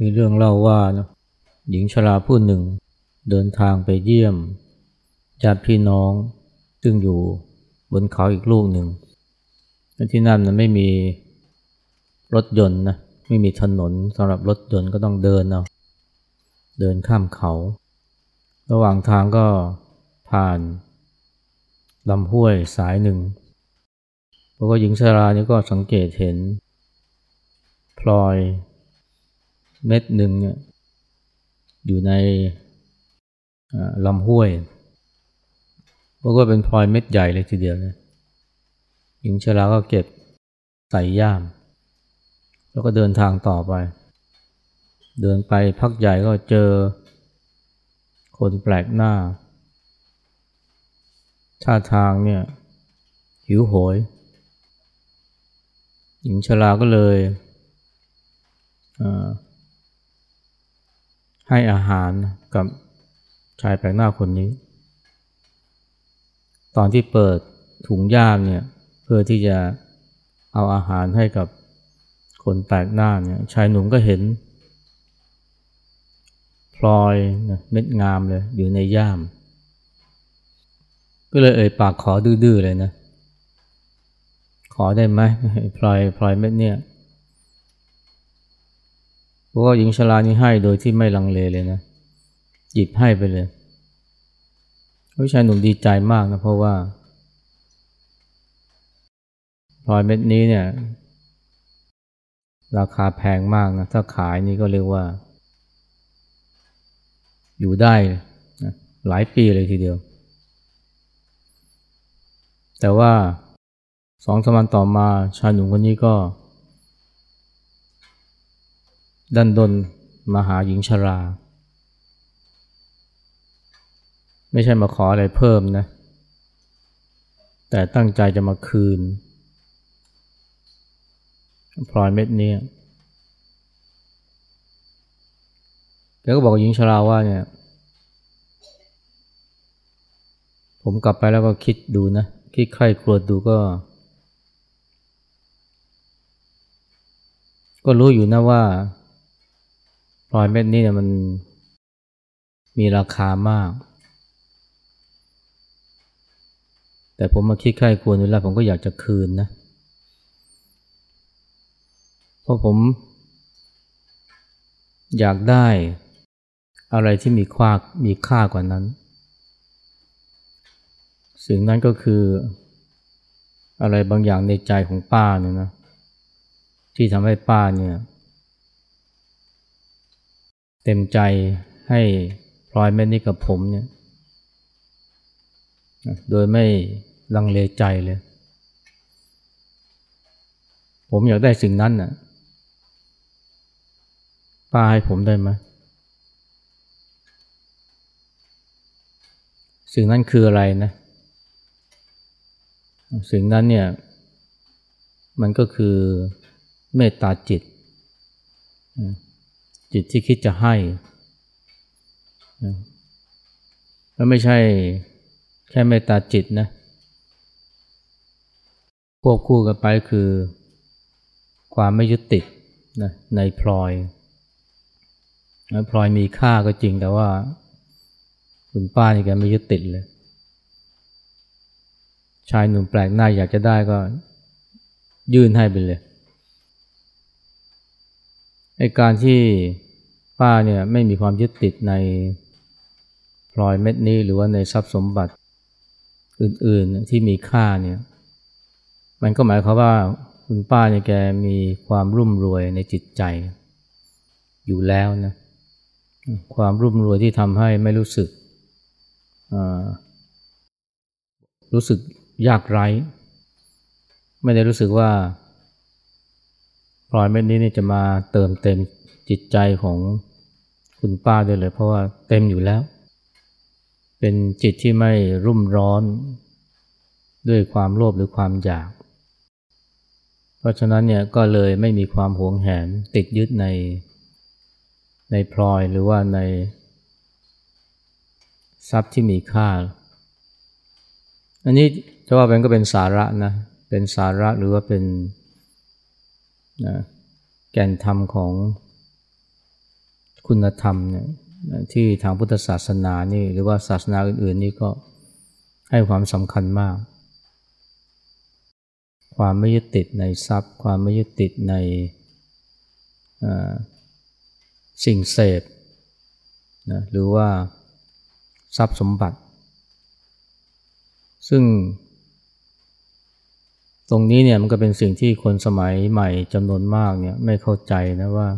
มีเรื่องเล่าว่านะหญิงชราผู้หนึ่ง เดินทางไปเยี่ยมญาติพี่น้อง ซึ่งอยู่บนเขาอีกลูกหนึ่งที่นั่นนะไม่มีรถยนต์นะไม่มีถนนสำหรับรถยนต์ก็ต้องเดินเอาเดินข้ามเขา ระหว่างทางก็ผ่านลำห้วยสายหนึ่งเพราะว่าหญิงชรานี่ก็สังเกตเห็น พลอย เม็ดหนึ่งเนี่ยอยู่ในลำห้วยเพราะว่าเป็นพลอยเม็ดใหญ่เลยทีเดียวนะหญิงชราก็เก็บใส่ย่าม แล้วก็เดินทางต่อไป เดินไปพักใหญ่ก็เจอคนแปลกหน้า ท่าทางเนี่ยหิวโหย หญิงชราก็เลย ให้อาหารกับชายแปลกหน้าคนนี้ ตอนที่เปิดถุงย่ามเนี่ยเพื่อที่จะเอาอาหารให้กับคนแปลกหน้าเนี่ยชายหนุ่มก็เห็น พลอยเม็ดงามเลยอยู่ในย่าม ก็เลยเอ่ยปากขอดื้อๆเลยนะ ขอได้ไหมพลอยพลอยเม็ดเนี่ย เพราะว่าหญิงชรานี่ให้โดยที่ไม่ลังเลเลยนะ หยิบให้ไปเลยผู้ชายหนุ่มดีใจมากนะเพราะว่าพลอยเม็ดนี้เนี่ย ราคาแพงมากนะ ถ้าขายนี่ก็เรียกว่า อยู่ได้นะหลายปีเลยทีเดียว แต่ว่าสองสมันต่อมาชายหนุ่มคนนี้ก็ ดันดนมาหาหญิงชรา ไม่ใช่มาขออะไรเพิ่มนะ แต่ตั้งใจจะมาคืนพลอยเม็ดนี้แกก็บอกหญิงชราว่าเนี่ย ผมกลับไปแล้วก็คิดดูนะ คิดใครครวดดูก็ ก็รู้อยู่นะว่า พลอยเม็ดนี้เนี่ยมันมีราคามาก แต่ผมมาคิดใครควรดูแล้วผมก็อยากจะคืนนะ เพราะผม อยากได้อะไรที่มีค่ามีค่ากว่านั้น สิ่งนั้นก็คืออะไรบางอย่างในใจของป้าเนี่ยนะ ที่ทำให้ป้าเนี่ย เต็มใจให้พลอยเม็ดนี้กับผมเนี่ยโดยไม่ลังเลใจเลย ผมอยากได้สิ่งนั้นน่ะ ป้าให้ผมได้ไหมสิ่งนั้นคืออะไรนะ สิ่งนั้นเนี่ย มันก็คือเมตตาจิต จิตที่คิดจะให้แล้วไม่ใช่แค่เมตตาจิตนะควบคู่กันไปคือ ความไม่ยึดติดนะในพลอยพลอยมีค่าก็จริงแต่ว่า คุณป้านี่แกไม่ยึดติดเลย ชายหนุ่มแปลกหน้าอยากจะได้ก็ยื่นให้ไปเลย ไอการที่ป้าเนี่ยไม่มีความยึดติดในพลอยเม็ดนี้หรือว่าในทรัพย์สมบัติอื่นๆที่มีค่าเนี่ย มันก็หมายความว่าคุณป้าเนี่ยแกมีความรุ่มรวยในจิตใจ อยู่แล้วนะความรุ่มรวยที่ทำให้ไม่รู้สึกรู้สึกยากไร้ ไม่ได้รู้สึกว่า พลอยเม็ดนี้นี่จะมาเติมเต็มจิตใจของคุณป้าได้เลย เพราะว่าเต็มอยู่แล้ว เป็นจิตที่ไม่รุ่มร้อน ด้วยความโลภหรือความอยาก เพราะฉะนั้นเนี่ยก็เลยไม่มีความหวงแหนติดยึดใน ในพลอยหรือว่าใน ทรัพย์ที่มีค่า อันนี้จะว่าเป็นก็เป็นสาระนะ เป็นสาระหรือว่าเป็น นะแก่นธรรมของคุณธรรมเนี่ยที่ทางพุทธศาสนานี่หรือว่าศาสนาอื่นๆนี่ก็ให้ความสำคัญมาก ความไม่ยึดติดในทรัพย์ ความไม่ยึดติดในสิ่งเสพนะหรือว่าทรัพย์สมบัติ ซึ่ง ตรงนี้เนี่ยมันก็เป็นสิ่งที่คนสมัยใหม่จำนวนมากเนี่ยไม่เข้าใจนะว่า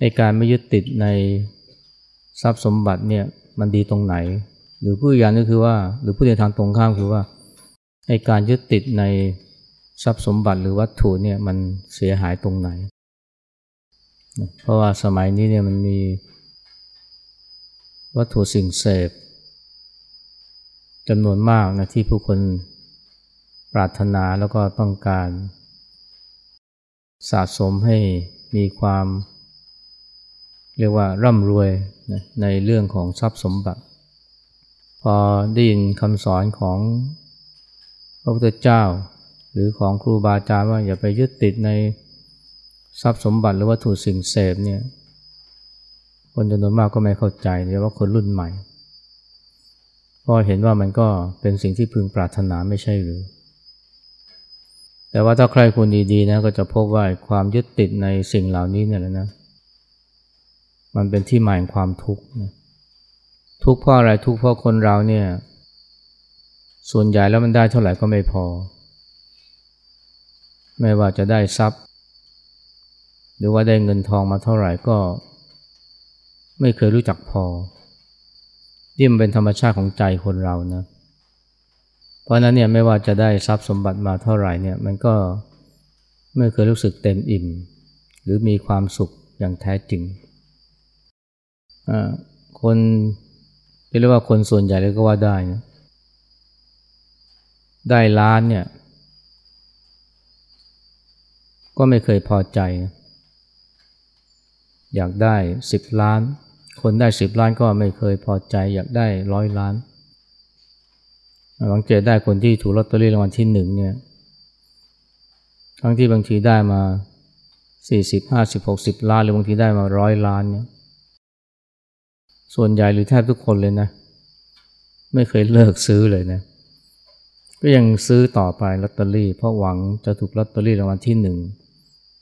ในการไม่ยึดติดในทรัพย์สมบัติเนี่ยมันดีตรงไหน หรือผู้อย่างก็คือว่า หรือผู้ในทางตรงข้ามคือว่าในการยึดติดในทรัพย์สมบัติหรือวัตถุเนี่ยมันเสียหายตรงไหน เพราะว่าสมัยนี้เนี่ยมันมีวัตถุสิ่งเสพจำนวนมากนะที่ผู้คน ปรารถนาแล้วก็ต้องการ สะสมให้มีความ เรียกว่าร่ำรวยนะในเรื่องของทรัพย์สมบัติ พอได้ยินคำสอนของพระพุทธเจ้า หรือของครูบาอาจารย์ว่าอย่าไปยึดติดในทรัพย์สมบัติหรือวัตถุสิ่งเสพเนี่ยคนจำนวนมากก็ไม่เข้าใจโดยว่าคนรุ่นใหม่พอเห็นว่ามันก็เป็นสิ่งที่พึงปรารถนาไม่ใช่หรือ แต่ว่าถ้าใครคุณดีๆนะก็จะพบว่าความยึดติดในสิ่งเหล่านี้เนี่ยแหละนะ มันเป็นที่มาแห่งความทุกข์ทุกข์เพราะอะไรทุกข์เพราะคนเราเนี่ย ส่วนใหญ่แล้วมันได้เท่าไหร่ก็ไม่พอ ไม่ว่าจะได้ทรัพย์ หรือว่าได้เงินทองมาเท่าไหร่ก็ ไม่เคยรู้จักพอที่มันเป็นธรรมชาติของใจคนเรานะเพราะนั้นเนี่ยไม่ว่าจะได้ทรัพย์สมบัติมาเท่าไหร่เนี่ยมันก็ไม่เคยรู้สึกเต็มอิ่ม หรือมีความสุขอย่างแท้จริง คนเรียกว่าคนส่วนใหญ่เลยก็ว่าได้นะได้ล้านเนี่ย ก็ไม่เคยพอใจ อยากได้สิบล้าน คนได้สิบล้านก็ไม่เคยพอใจ อยากได้ร้อยล้าน บางเจได้คนที่ถูกลอตเตอรี่รางวัลที่หนึ่งเนี่ยทั้งที่บางทีได้มาสี่สิบห้าสิบหกสิบล้าน หรือบางทีได้มาร้อยล้านเนี่ยส่วนใหญ่หรือแทบทุกคนเลยนะ ไม่เคยเลิกซื้อเลยนะ ก็ยังซื้อต่อไปลอตเตอรี่ เพราะหวังจะถูกลอตเตอรี่รางวัลที่หนึ่ง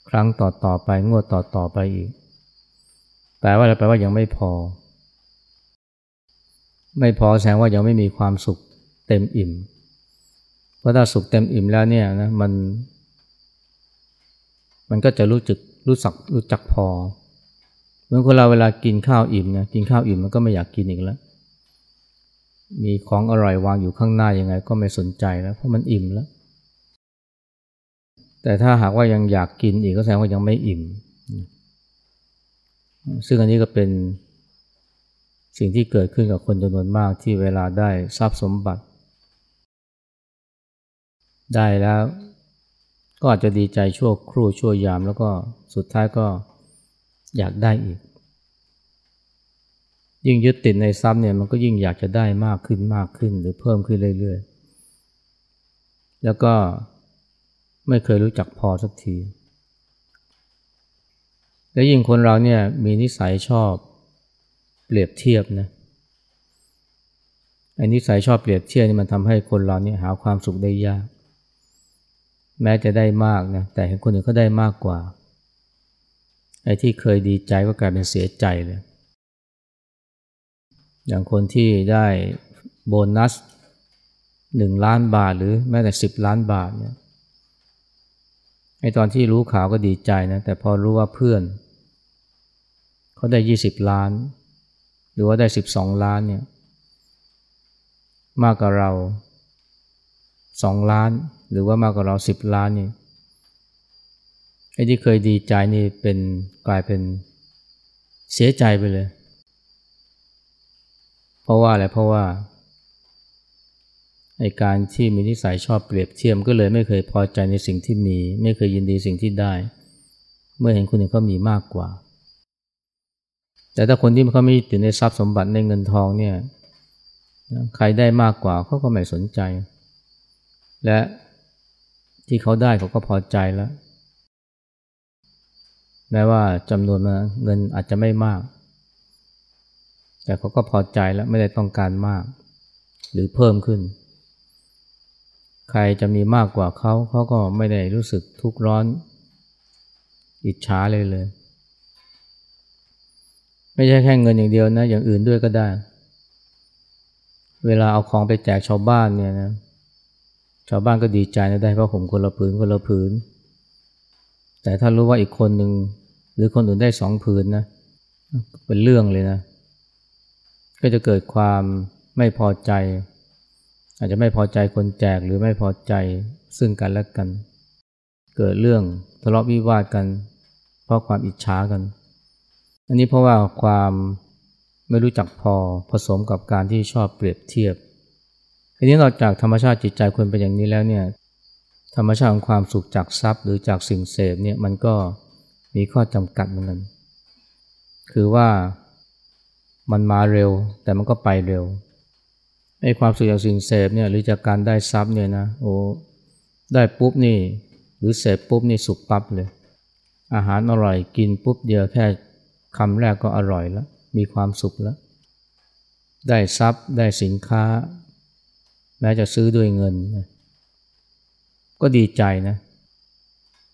ครั้งต่อต่อไปงวดต่อต่อไปอีกแปลว่าอะไรแปลว่ายังไม่พอ ไม่พอแสดงว่ายังไม่มีความสุข เต็มอิ่ม เพราะถ้าสุขเต็มอิ่มแล้วเนี่ยนะมัน มันก็จะรู้จักรู้สักรู้จักพอเหมือนคนเราเวลากินข้าวอิ่มนะกินข้าวอิ่มมันก็ไม่อยากกินอีกแล้ว มีของอร่อยวางอยู่ข้างหน้ายังไง ก็ไม่สนใจแล้วเพราะมันอิ่มแล้ว แต่ถ้าหากว่ายังอยากกินอีกก็แสดงว่ายังไม่อิ่ม ซึ่งอันนี้ก็เป็นสิ่งที่เกิดขึ้นกับคนจำนวนมากที่เวลาได้ทรัพย์สมบัติ ได้แล้ว ก็อาจจะดีใจชั่วครู่ชั่วยาม แล้วก็สุดท้ายก็อยากได้อีก ยิ่งยึดติดในทรัพย์เนี่ยมันก็ยิ่งอยากจะได้มากขึ้นมากขึ้น หรือเพิ่มขึ้นเรื่อยๆ แล้วก็ไม่เคยรู้จักพอสักที และยิ่งคนเราเนี่ยมีนิสัยชอบเปรียบเทียบนะไอ้นิสัยชอบเปรียบเทียบนี่มันทำให้คนเราเนี่ยหาความสุขได้ยาก แม้จะได้มากนะแต่เห็นคนอื่นเขาได้มากกว่าไอ้ที่เคยดีใจก็กลายเป็นเสียใจเลยอย่างคนที่ได้โบนัสหนึ่งล้านบาทหรือแม้แต่สิบล้านบาทเนี่ยไอ้ตอนที่รู้ข่าวก็ดีใจนะแต่พอรู้ว่าเพื่อนเขาได้ยี่สิบล้าน หรือว่าได้สิบสองล้านเนี่ยมากกว่าเราสองล้าน หรือว่ามากกว่าเราสิบล้านนี่ไอ้ที่เคยดีใจนี่เป็นกลายเป็นเสียใจไปเลย เพราะว่าอะไรเพราะว่าไอการที่มีนิสัยชอบเปรียบเทียมก็เลยไม่เคยพอใจในสิ่งที่มี ไม่เคยยินดีสิ่งที่ได้ เมื่อเห็นคนอื่นเขามีมากกว่า แต่ถ้าคนที่เขาไม่ติดในทรัพย์สมบัติในเงินทองเนี่ยใครได้มากกว่าเขาก็ไม่สนใจ และ ที่เขาได้เขาก็พอใจแล้วแม้ว่าจำนวนเงินอาจจะไม่มาก แต่เขาก็พอใจแล้วไม่ได้ต้องการมาก หรือเพิ่มขึ้น ใครจะมีมากกว่าเขาเขาก็ไม่ได้รู้สึกทุกข์ร้อน อิจฉาเลยเลย ไม่ใช่แค่เงินอย่างเดียวนะ อย่างอื่นด้วยก็ได้ เวลาเอาของไปแจกชาวบ้านเนี่ยนะ ชาวบ้านก็ดีใจนะได้เพราะผมคนละผืนคนละผืน แต่ถ้ารู้ว่าอีกคนหนึ่งหรือคนอื่นได้สองผืนนะเป็นเรื่องเลยนะ ก็จะเกิดความไม่พอใจ อาจจะไม่พอใจคนแจกหรือไม่พอใจซึ่งกันและกัน เกิดเรื่องทะเลาะวิวาทกัน เพราะความอิจฉากัน อันนี้เพราะว่าความไม่รู้จักพอผสมกับการที่ชอบเปรียบเทียบ ทีนี้นอกจากธรรมชาติจิตใจคนเป็นอย่างนี้แล้วเนี่ยธรรมชาติของความสุขจากทรัพย์ หรือจากสิ่งเสพเนี่ยมันก็มีข้อจำกัดเหมือนกันคือว่ามันมาเร็วแต่มันก็ไปเร็วไอ้ความสุขจากสิ่งเสพเนี่ยหรือจากการได้ทรัพย์เนี่ยนะโอ้ได้ปุ๊บนี่ หรือเสพปุ๊บนี่สุขปั๊บเลย อาหารอร่อยกินปุ๊บเดียวแค่คำแรกก็อร่อยแล้ว มีความสุขแล้ว ได้ทรัพย์ได้สินค้า แม้จะซื้อด้วยเงิน ก็ดีใจนะ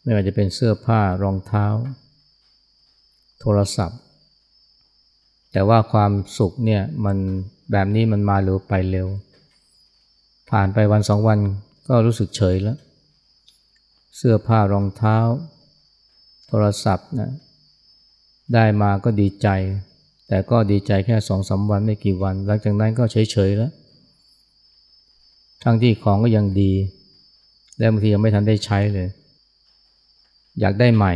ไม่ว่าจะเป็นเสื้อผ้ารองเท้า โทรศัพท์ แต่ว่าความสุขเนี่ยมันแบบนี้มันมาเร็วไปเร็ว ผ่านไปวันสองวันก็รู้สึกเฉยแล้ว เสื้อผ้ารองเท้า โทรศัพท์นะได้มาก็ดีใจ แต่ก็ดีใจแค่สองสาวันไม่กี่วัน หลังจากนั้นก็เฉยเฉยแล้ว ทั้งที่ของก็ยังดี และบางทียังไม่ทันได้ใช้เลย อยากได้ใหม่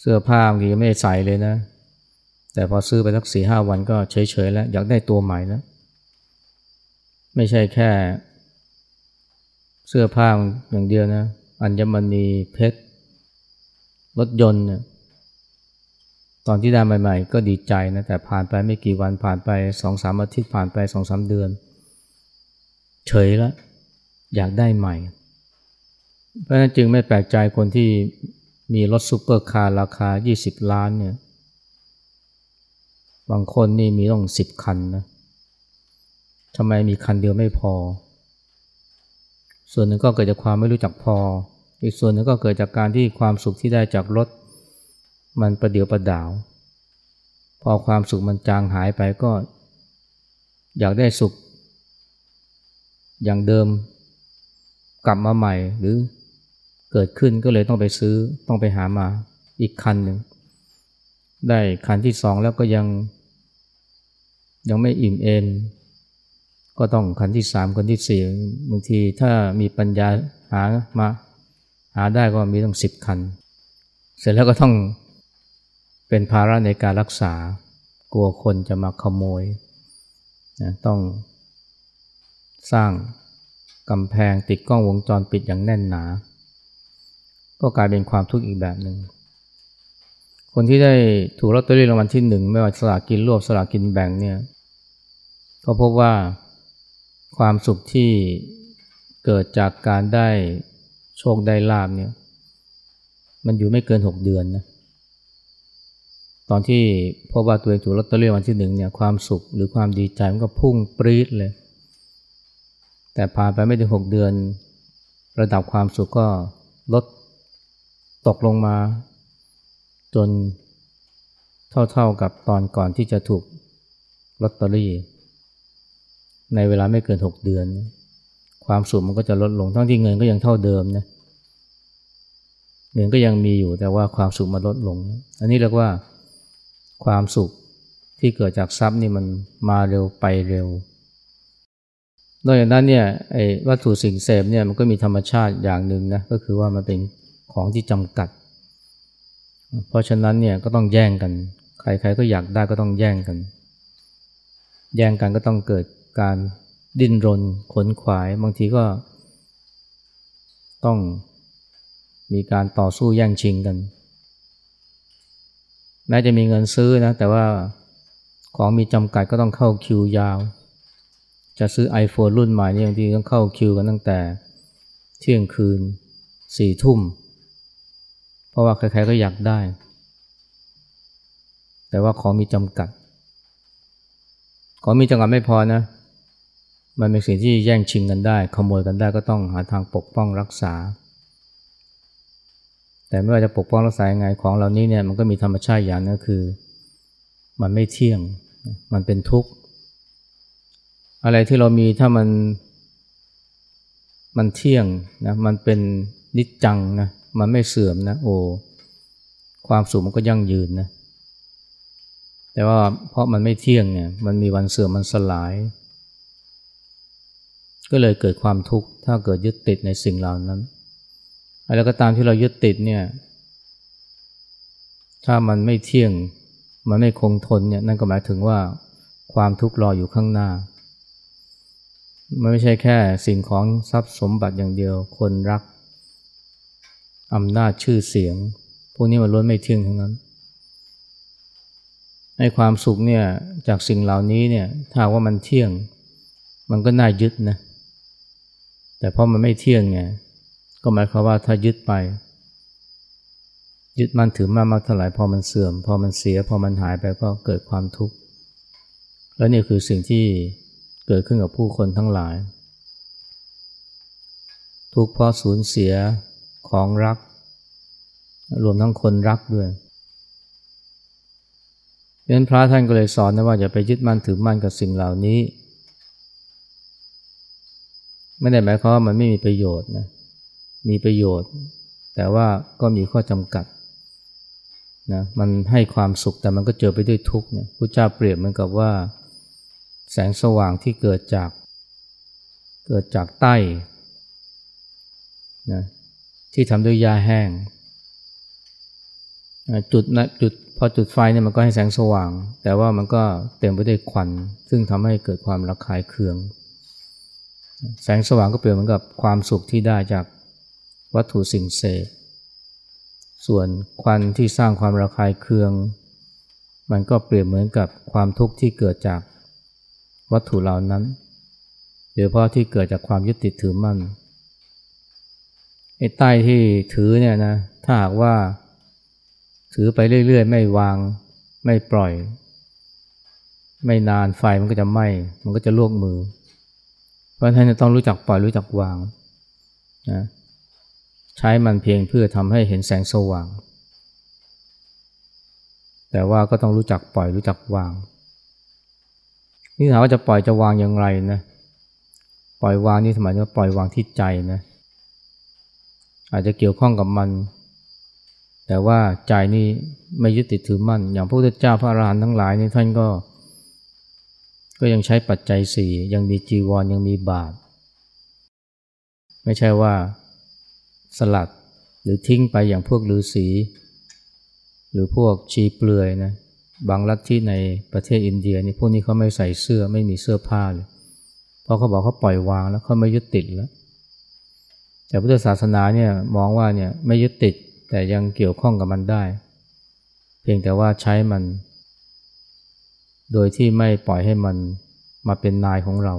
เสื้อผ้าบางทีไม่ได้ใส่เลยนะ แต่พอซื้อไปสักสี่ห้าวันก็เฉยๆแล้ว อยากได้ตัวใหม่แล้ว ไม่ใช่แค่ เสื้อผ้าอย่างเดียวนะ อัญมณีเพชรรถยนต์เนี่ยตอนที่ได้ใหม่ ๆ ก็ดีใจนะ แต่ผ่านไปไม่กี่วันผ่านไปสองสามอาทิตย์ผ่านไปสองสามเดือน เฉยแล้วอยากได้ใหม่ เพราะนั้นจึงไม่แปลกใจคนที่มีรถซูเปอร์คาร์ราคา 20 ล้านเนี่ย บางคนนี่มีต้องสิบคันนะทำไมมีคันเดียวไม่พอ ส่วนหนึ่งก็เกิดจากความไม่รู้จักพอ อีกส่วนหนึ่งก็เกิดจากการที่ความสุขที่ได้จากรถ มันประเดียวประดาว พอความสุขมันจางหายไปก็ อยากได้สุข อย่างเดิมกลับมาใหม่หรือเกิดขึ้นก็เลยต้องไปซื้อต้องไปหามาอีกคันหนึ่ง ได้คันที่สองแล้วก็ยัง ยังไม่อิ่มเอมก็ต้องคันที่สามคันที่สี่บางทีถ้ามีปัญญาหามาหาได้ก็มีต้องสิบคัน เสร็จแล้วก็ต้องเป็นภาระในการรักษากลัวคนจะมาขโมยนะต้อง สร้างกำแพงติดกล้องวงจรปิดอย่างแน่นหนา ก็กลายเป็นความทุกข์อีกแบบหนึ่ง คนที่ได้ถูกลอตเตอรี่รางวัลที่หนึ่งไม่ว่าสลากกินรวบสลากกินแบ่งเนี่ย ก็พบว่าความสุขที่เกิดจากการได้โชคได้ลาบเนี่ย มันอยู่ไม่เกินหกเดือนนะตอนที่พบว่าตัวเองถูกลอตเตอรี่รางวัลที่หนึ่งเนี่ยความสุขหรือความดีใจมันก็พุ่งปรี๊ดเลย แต่ผ่านไปไม่ถึงหกเดือน ระดับความสุขก็ลดตกลงมา จนเท่าๆกับตอนก่อนที่จะถูกลอตเตอรี่ ในเวลาไม่เกินหกเดือน ความสุขมันก็จะลดลงทั้งที่เงินก็ยังเท่าเดิมนะเงินก็ยังมีอยู่แต่ว่าความสุขมันลดลง อันนี้เรียกว่าความสุขที่เกิดจากทรัพย์นี่มันมาเร็วไปเร็ว นอกจากนั้นเนี่ยไอ้วัตถุสิ่งเสพเนี่ยมันก็มีธรรมชาติอย่างหนึ่งนะก็คือว่ามันเป็นของที่จำกัด เพราะฉะนั้นเนี่ยก็ต้องแย่งกัน ใครๆก็อยากได้ก็ต้องแย่งกัน แย่งกันก็ต้องเกิดการดิ้นรนขนขวายบางทีก็ต้องมีการต่อสู้แย่งชิงกัน แม้จะมีเงินซื้อนะแต่ว่าของมีจำกัดก็ต้องเข้าคิวยาว จะซื้อ iPhone รุ่นใหม่นี่บางทีต้องเข้าคิวกันตั้งแต่เที่ยงคืนสี่ทุ่ม เพราะว่าใครๆก็อยากได้ แต่ว่าของมีจำกัด ของมีจำกัดไม่พอนะ มันเป็นสิ่งที่แย่งชิงกันได้ ขโมยกันได้ก็ต้องหาทางปกป้องรักษา แต่ไม่ว่าจะปกป้องรักษายังไงของเหล่านี้เนี่ยมันก็มีธรรมชาติอย่างนึงคือ มันไม่เที่ยง มันเป็นทุกข์ อะไรที่เรามีถ้ามันมันเที่ยงนะมันเป็นนิจจังนะมันไม่เสื่อมนะโอ้ความสุขมันก็ยั่งยืนนะแต่ว่าเพราะมันไม่เที่ยงเนี่ยมันมีวันเสื่อมมันสลาย ก็เลยเกิดความทุกข์ถ้าเกิดยึดติดในสิ่งเหล่านั้นอะไรก็ตามที่เรายึดติดเนี่ยถ้ามันไม่เที่ยงมันไม่คงทนเนี่ยนั่นก็หมายถึงว่าความทุกข์รออยู่ข้างหน้า มันไม่ใช่แค่สิ่งของทรัพย์สมบัติอย่างเดียว คนรักอำนาจชื่อเสียง พวกนี้มันล้วนไม่เที่ยงทั้งนั้นให้ความสุขเนี่ยจากสิ่งเหล่านี้เนี่ยถ้าว่ามันเที่ยง มันก็น่ายึดนะแต่เพอมันไม่เที่ยงไงก็หมายความว่าถ้ายึดไป ยึดมันถือมากมากเท่าไหร่พอมันเสื่อม พอมันเสีย พอมันหายไปก็เกิดความทุกข์แล้วนี่คือสิ่งที่ กิดขึ้นกับผู้คนทั้งหลาย ทุกข์เพราะสูญเสียของรัก รวมทั้งคนรักด้วยดังนั้นพระท่านก็เลยสอนนะว่าอย่าไปยึดมั่นถือมั่นกับสิ่งเหล่านี้ ไม่ได้หมายความว่ามันไม่มีประโยชน์นะมีประโยชน์ แต่ว่าก็มีข้อจำกัดนะมันให้ความสุขแต่มันก็เจอไปด้วยทุกข์เนี่ยพระเจ้าเปรียบเหมือนกับว่า แสงสว่างที่เกิดจาก เกิดจากใต้นะที่ทำด้วยยาแห้งจุดนะจุดพอจุดไฟเนี่ยมันก็ให้แสงสว่าง แต่ว่ามันก็เต็มไปด้วยควัน ซึ่งทำให้เกิดความระคายเคือง แสงสว่างก็เปรียบเหมือนกับความสุขที่ได้จากวัตถุสิ่งเสพส่วนควันที่สร้างความระคายเคือง มันก็เปรียบเหมือนกับความทุกข์ที่เกิดจาก วัตถุเหล่านั้นโดยเฉพาะที่เกิดจากความยึดติดถือมั่นไอ้ใต้ที่ถือเนี่ยนะถ้าหากว่าถือไปเรื่อยๆ ไม่วางไม่ปล่อย ไม่นานไฟมันก็จะไหม้มันก็จะลวกมือ เพราะฉะนั้นต้องรู้จักปล่อยรู้จักวางนะใช้มันเพียงเพื่อทำให้เห็นแสงสว่าง แต่ว่าก็ต้องรู้จักปล่อยรู้จักวาง นี่ถามว่าจะปล่อยจะวางอย่างไรนะ ปล่อยวางนี่สมัยนี้ปล่อยวางที่ใจนะ อาจจะเกี่ยวข้องกับมัน แต่ว่าใจนี่ไม่ยึดติดถือมั่น อย่างพระพุทธเจ้าพระอรหันต์ทั้งหลายนี่ท่านก็ ก็ยังใช้ปัจจัยสี่ยังมีจีวรยังมีบาตรไม่ใช่ว่าสลัดหรือทิ้งไปอย่างพวกฤาษีหรือพวกชีเปลือยนะ บางรัฐที่ในประเทศอินเดียนี่พวกนี้เขาไม่ใส่เสื้อไม่มีเสื้อผ้าเลย เพราะเขาบอกเขาปล่อยวางแล้วเขาไม่ยึดติดแล้ว แต่พุทธศาสนาเนี่ยมองว่าเนี่ยไม่ยึดติดแต่ยังเกี่ยวข้องกับมันได้ เพียงแต่ว่าใช้มัน โดยที่ไม่ปล่อยให้มันมาเป็นนายของเรา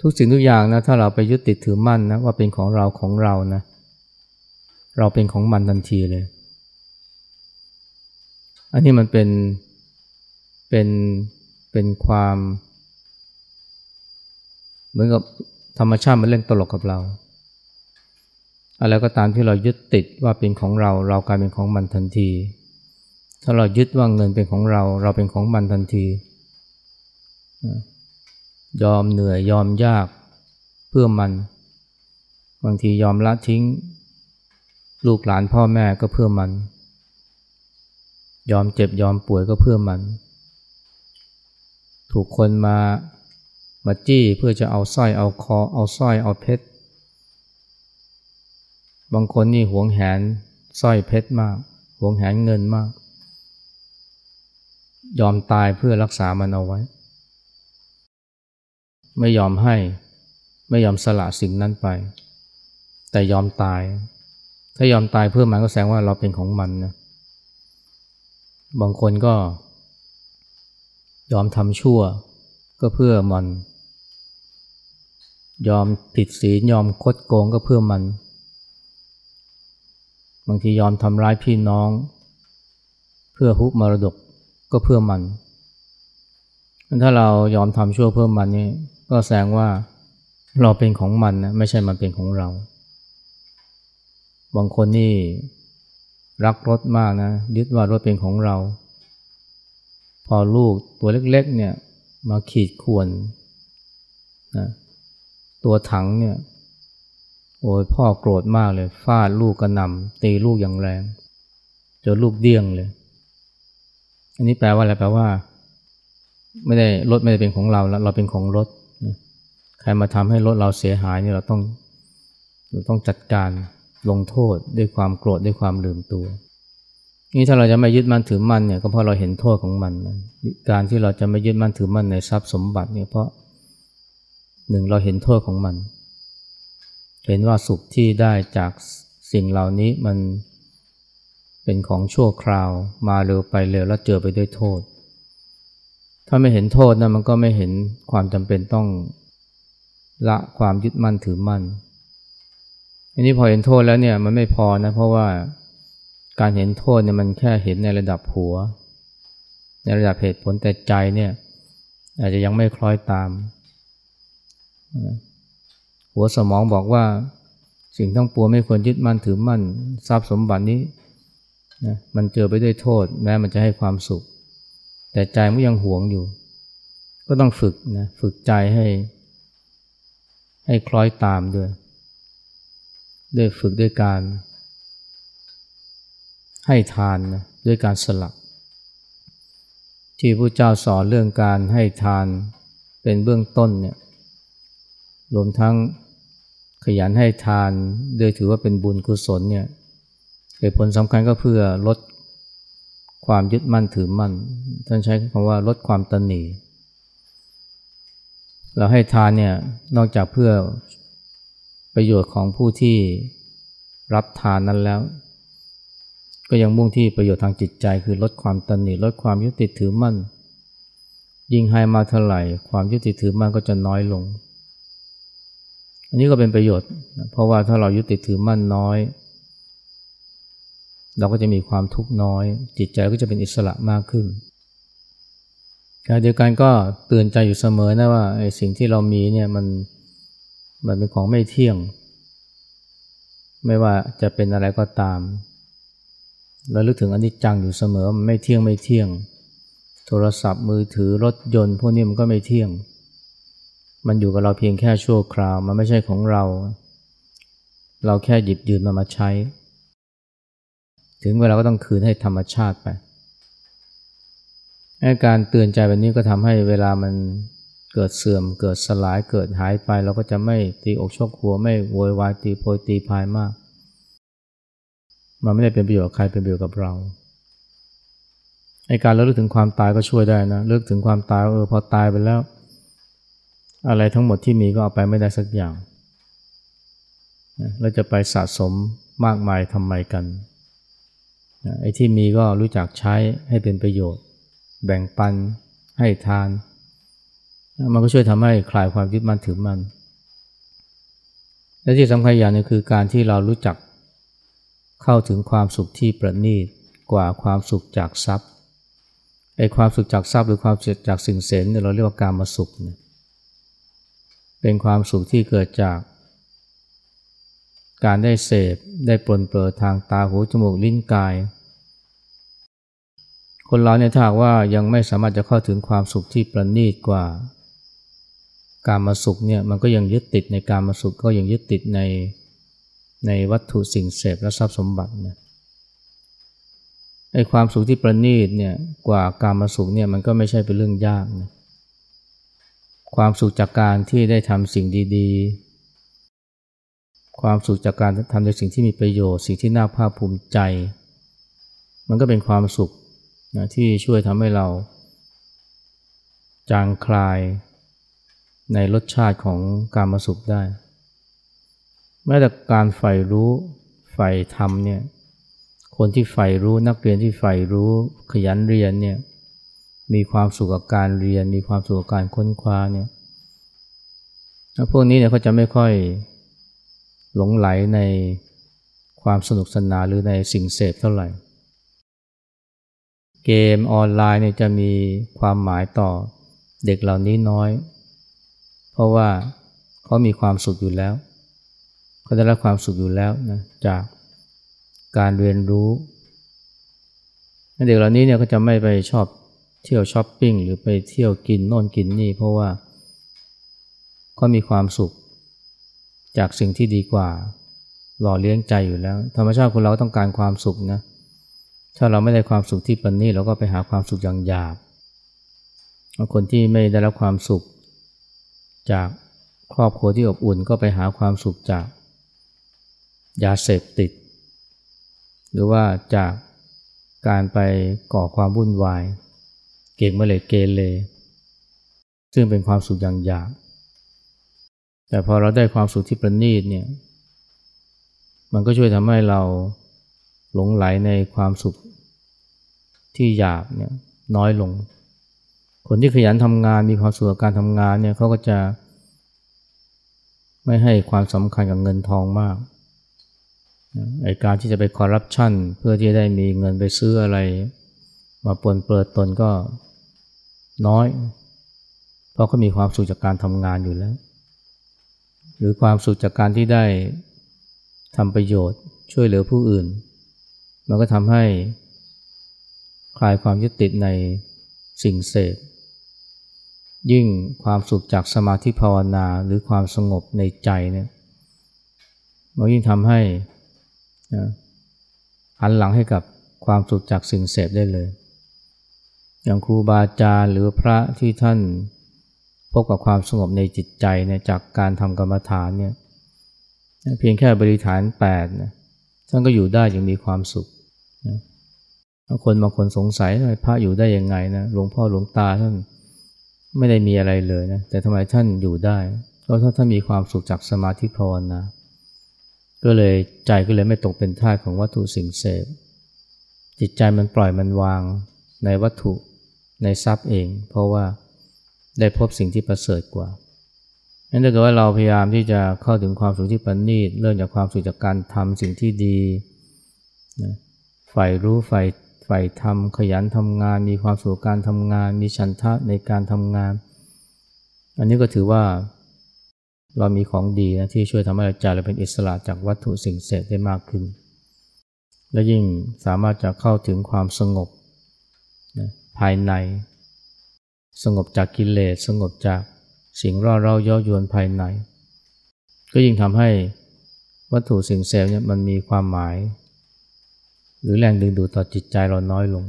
ทุกสิ่งทุกอย่างนะถ้าเราไปยึดติดถือมั่นนะว่าเป็นของเราของเรานะ เราเป็นของมันทันทีเลย อันนี้มันเป็นเป็นเป็นความ เหมือนกับธรรมชาติมันเล่นตลกกับเรา อะไรก็ตามที่เรายึดติดว่าเป็นของเรา เรากลายเป็นของมันทันที ถ้าเรายึดว่าเงินเป็นของเรา เราเป็นของมันทันที ยอมเหนื่อยยอมยากเพื่อมัน บางทียอมละทิ้ง ลูกหลานพ่อแม่ก็เพื่อมัน ยอมเจ็บยอมป่วยก็เพื่อมัน ถูกคนมามาจี้เพื่อจะเอาสร้อยเอาคอ เอาสร้อยเอาเพชร บางคนนี่หวงแหนสร้อยเพชรมาก หวงแหนเงินมาก ยอมตายเพื่อรักษามันเอาไว้ ไม่ยอมให้ไม่ยอมสละสิ่งนั้นไป แต่ยอมตาย ถ้ายอมตายเพื่อมันก็แสดงว่าเราเป็นของมันนะ บางคนก็ ยอมทำชั่ว ก็เพื่อมัน ยอมผิดศีลยอมคดโกงก็เพื่อมัน บางทียอมทำร้ายพี่น้อง เพื่อฮุบมรดกก็เพื่อมัน ถ้าเรายอมทำชั่วเพื่อมันนี่ก็แสดงว่าเราเป็นของมันนะไม่ใช่มันเป็นของเรา บางคนนี่ รักรถมากนะ ยึดว่ารถเป็นของเรา พอลูกตัวเล็กๆเนี่ยมาขีดข่วนนะตัวถังเนี่ย โอ้ยพ่อโกรธมากเลยฟาดลูกกระหน่ำตีลูกอย่างแรงจนลูกเดี้ยงเลย อันนี้แปลว่าอะไรแปลว่า ไม่ได้รถไม่ได้เป็นของเราแล้วเราเป็นของรถ ใครมาทำให้รถเราเสียหายนี่เราต้องเราต้องจัดการ ลงโทษด้วยความโกรธด้วยความลืมตัว นี่ถ้าเราจะไม่ยึดมั่นถือมั่นเนี่ยก็เพราะเราเห็นโทษของมันการที่เราจะไม่ยึดมั่นถือมั่นในทรัพย์สมบัติเนี่ยเพราะหนึ่งเราเห็นโทษของมัน เห็นว่าสุขที่ได้จากสิ่งเหล่านี้มันเป็นของชั่วคราวมาเร็วไปเร็วแล้วเจอไปด้วยโทษ ถ้าไม่เห็นโทษนะมันก็ไม่เห็นความจำเป็นต้องละความยึดมั่นถือมั่น อันนี้พอเห็นโทษแล้วเนี่ยมันไม่พอนะเพราะว่าการเห็นโทษเนี่ยมันแค่เห็นในระดับหัว ในระดับเหตุผลแต่ใจเนี่ยอาจจะยังไม่คล้อยตาม หัวสมองบอกว่าสิ่งทั้งปวงไม่ควรยึดมั่นถือมั่นทรัพย์สมบัตินี้นะมันเจอไปด้วยโทษ แม้มันจะให้ความสุข แต่ใจมันยังหวงอยู่ ก็ต้องฝึกนะฝึกใจให้ ให้คล้อยตามด้วย ได้ฝึกด้วยการให้ทานนะด้วยการสลักที่พระเจ้าสอนเรื่องการให้ทานเป็นเบื้องต้นเนี่ยรวมทั้งขยันให้ทานโดยถือว่าเป็นบุญกุศลเนี่ยเหตุผลสำคัญก็เพื่อลดความยึดมั่นถือมั่น ท่านใช้คำว่าลดความตนหนีเราให้ทานเนี่ยนอกจากเพื่อ ประโยชน์ของผู้ที่รับทานนั้นแล้ว ก็ยังมุ่งที่ประโยชน์ทางจิตใจคือลดความตนีลดความยึดติดถือมั่น ยิ่งให้มาเท่าไหร่ ความยึดติดถือมั่นก็จะน้อยลง อันนี้ก็เป็นประโยชน์ เพราะว่าถ้าเรายึดติดถือมั่นน้อย เราก็จะมีความทุกข์น้อย จิตใจก็จะเป็นอิสระมากขึ้นการเดียวกันก็เตือนใจอยู่เสมอนะว่าไอ้สิ่งที่เรามีเนี่ยมัน มันเป็นของไม่เที่ยง ไม่ว่าจะเป็นอะไรก็ตามเราลึกถึงอนิจจังอยู่เสมอมันไม่เที่ยงไม่เที่ยง โทรศัพท์มือถือรถยนต์ พวกนี้มันก็ไม่เที่ยง มันอยู่กับเราเพียงแค่ชั่วคราว มันไม่ใช่ของเรา เราแค่หยิบยืมมามาใช้ ถึงเวลาก็ต้องคืนให้ธรรมชาติไปการเตือนใจแบบนี้ก็ทำให้เวลามัน เกิดเสื่อมเกิดสลายเกิดหายไป เราก็จะไม่ตีอกชกหัวไม่โวยวายตีโพยตีพายมาก มันไม่ได้เป็นประโยชน์ใครเป็นประโยชน์กับเราไอการเราลึกถึงความตายก็ช่วยได้นะเลิกถึงความตายเออพอตายไปแล้ว อะไรทั้งหมดที่มีก็เอาไปไม่ได้สักอย่างเราจะไปสะสมมากมายทำไมกันไอ้ที่มีก็รู้จักใช้ให้เป็นประโยชน์ แบ่งปันให้ทาน มันก็ช่วยทำให้คลายความยึดมั่นถือมั่นและที่สำคัญอย่างนึงคือการที่เรารู้จักเข้าถึงความสุขที่ประณีตกว่าความสุขจากทรัพย์ไอ้ความสุขจากทรัพย์หรือความสุขจากสิ่งเสนเนี่ยเราเรียกว่าการมาสุขเนี่ยเป็นความสุขที่เกิดจาก การได้เสพได้ปลนเปลือทางตาหูจมูกลิ้นกาย คนเราเนี่ยถ้าว่ายังไม่สามารถจะเข้าถึงความสุขที่ประณีตกว่า การมาสุขเนี่ยมันก็ยังยึดติดในการมาสุขก็ยังยึดติดในในวัตถุสิ่งเสพและทรัพย์สมบัติเนี่ยไอ้ความสุขที่ประณีตเนี่ยกว่าการมาสุขเนี่ยมันก็ไม่ใช่เป็นเรื่องยากนะความสุขจากการที่ได้ทำสิ่งดีๆ ความสุขจากการทำในสิ่งที่มีประโยชน์สิ่งที่น่าภาคภูมิใจ มันก็เป็นความสุขนะที่ช่วยทำให้เราจางคลาย ในรสชาติของการมาสุขได้ แม้แต่การใฝ่รู้ใฝ่ธรรมเนี่ยคนที่ใฝ่รู้นักเรียนที่ใฝ่รู้ขยันเรียนเนี่ยมีความสุขกับการเรียน มีความสุขกับการค้นคว้าเนี่ยพวกนี้เนี่ยเขาจะไม่ค่อยหลงไหลในความสนุกสนานหรือในสิ่งเสพเท่าไหร่ เกมออนไลน์เนี่ยจะมีความหมายต่อเด็กเหล่านี้น้อย เพราะว่าเขามีความสุขอยู่แล้วเขาได้รับความสุขอยู่แล้วนะจากการเรียนรู้เด็กเหล่านี้เนี่ยก็จะไม่ไปชอบเที่ยวช้อปปิ้งหรือไปเที่ยวกินโน่นกินนี่ เพราะว่าเขามีความสุขจากสิ่งที่ดีกว่าหล่อเลี้ยงใจอยู่แล้ว ธรรมชาติคนเราต้องการความสุขนะถ้าเราไม่ได้ความสุขที่ปันนี้เราก็ไปหาความสุขอย่างหยาบคนที่ไม่ได้รับความสุข จากครอบครัวที่อบอุ่นก็ไปหาความสุขจากยาเสพติด หรือว่าจากการไปก่อความวุ่นวาย เก่งเมื่อเลเกเรซึ่งเป็นความสุขอย่างหยาบแต่พอเราได้ความสุขที่ประณีตเนี่ยมันก็ช่วยทำให้เราหลงไหลในความสุขที่หยาบเนี่ยน้อยลง คนที่ขยันทำงานมีความสุขกับการทำงานเนี่ยเขาก็จะไม่ให้ความสำคัญกับเงินทองมากไอการที่จะไปคอร์รัปชันเพื่อที่จะได้มีเงินไปซื้ออะไร มาปนเปิดตนก็น้อย เพราะเขามีความสุขจากการทำงานอยู่แล้ว หรือความสุขจากการที่ได้ทำประโยชน์ช่วยเหลือผู้อื่น มันก็ทำให้คลายความยึดติดในสิ่งเสพ ยิ่งความสุขจากสมาธิภาวนาหรือความสงบในใจเนี่ยมันยิ่งทำให้หันหลังให้กับความสุขจากสิ่งเสพได้เลย อย่างครูบาอาจารย์หรือพระที่ท่านพบกับความสงบในจิตใจเนี่ยจากการทำกรรมฐานเนี่ยเพียงแค่บริฐานแปดนะท่านก็อยู่ได้อย่างมีความสุขนะคนบางคนสงสัยพระอยู่ได้ยังไงนะหลวงพ่อหลวงตาท่าน ไม่ได้มีอะไรเลยนะ แต่ทำไมท่านอยู่ได้เพราะท่านมีความสุขจากสมาธิภาวนาก็เลยใจก็เลยไม่ตกเป็นท่าของวัตถุสิ่งเสพ จิตใจมันปล่อยมันวางในวัตถุในทรัพย์เอง เพราะว่าได้พบสิ่งที่ประเสริฐกว่านั้นถ้าเกิดว่าเราพยายามที่จะเข้าถึงความสุขที่ประณีตเริ่มจากความสุขจากการทำสิ่งที่ดีนะใฝ่รู้ ใฝ่ทำขยันทำงาน มีความสุขการทำงาน มีฉันทะในการทำงาน อันนี้ก็ถือว่าเรามีของดีนะที่ช่วยทำให้ใจเราเป็นอิสระจากวัตถุสิ่งเสพได้มากขึ้น และยิ่งสามารถจะเข้าถึงความสงบนะภายใน สงบจากกิเลสสงบจากสิ่งร่อเร้าย่อยวนภายใน ก็ยิ่งทำให้วัตถุสิ่งเสพเนี่ยมันมีความหมาย หรือแรงดึงดูดต่อจิตใจเราน้อยลง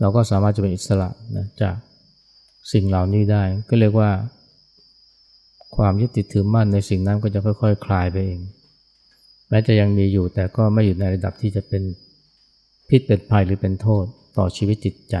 เราก็สามารถจะเป็นอิสระนะจากสิ่งเหล่านี้ได้ ก็เรียกว่า ความยึดติดถือมั่นในสิ่งนั้นก็จะค่อยๆคคลายไปเอง แม้จะยังมีอยู่แต่ก็ไม่อยู่ในระดับที่จะเป็นพิษเป็นภัยหรือเป็นโทษต่อชีวิตจิตใจ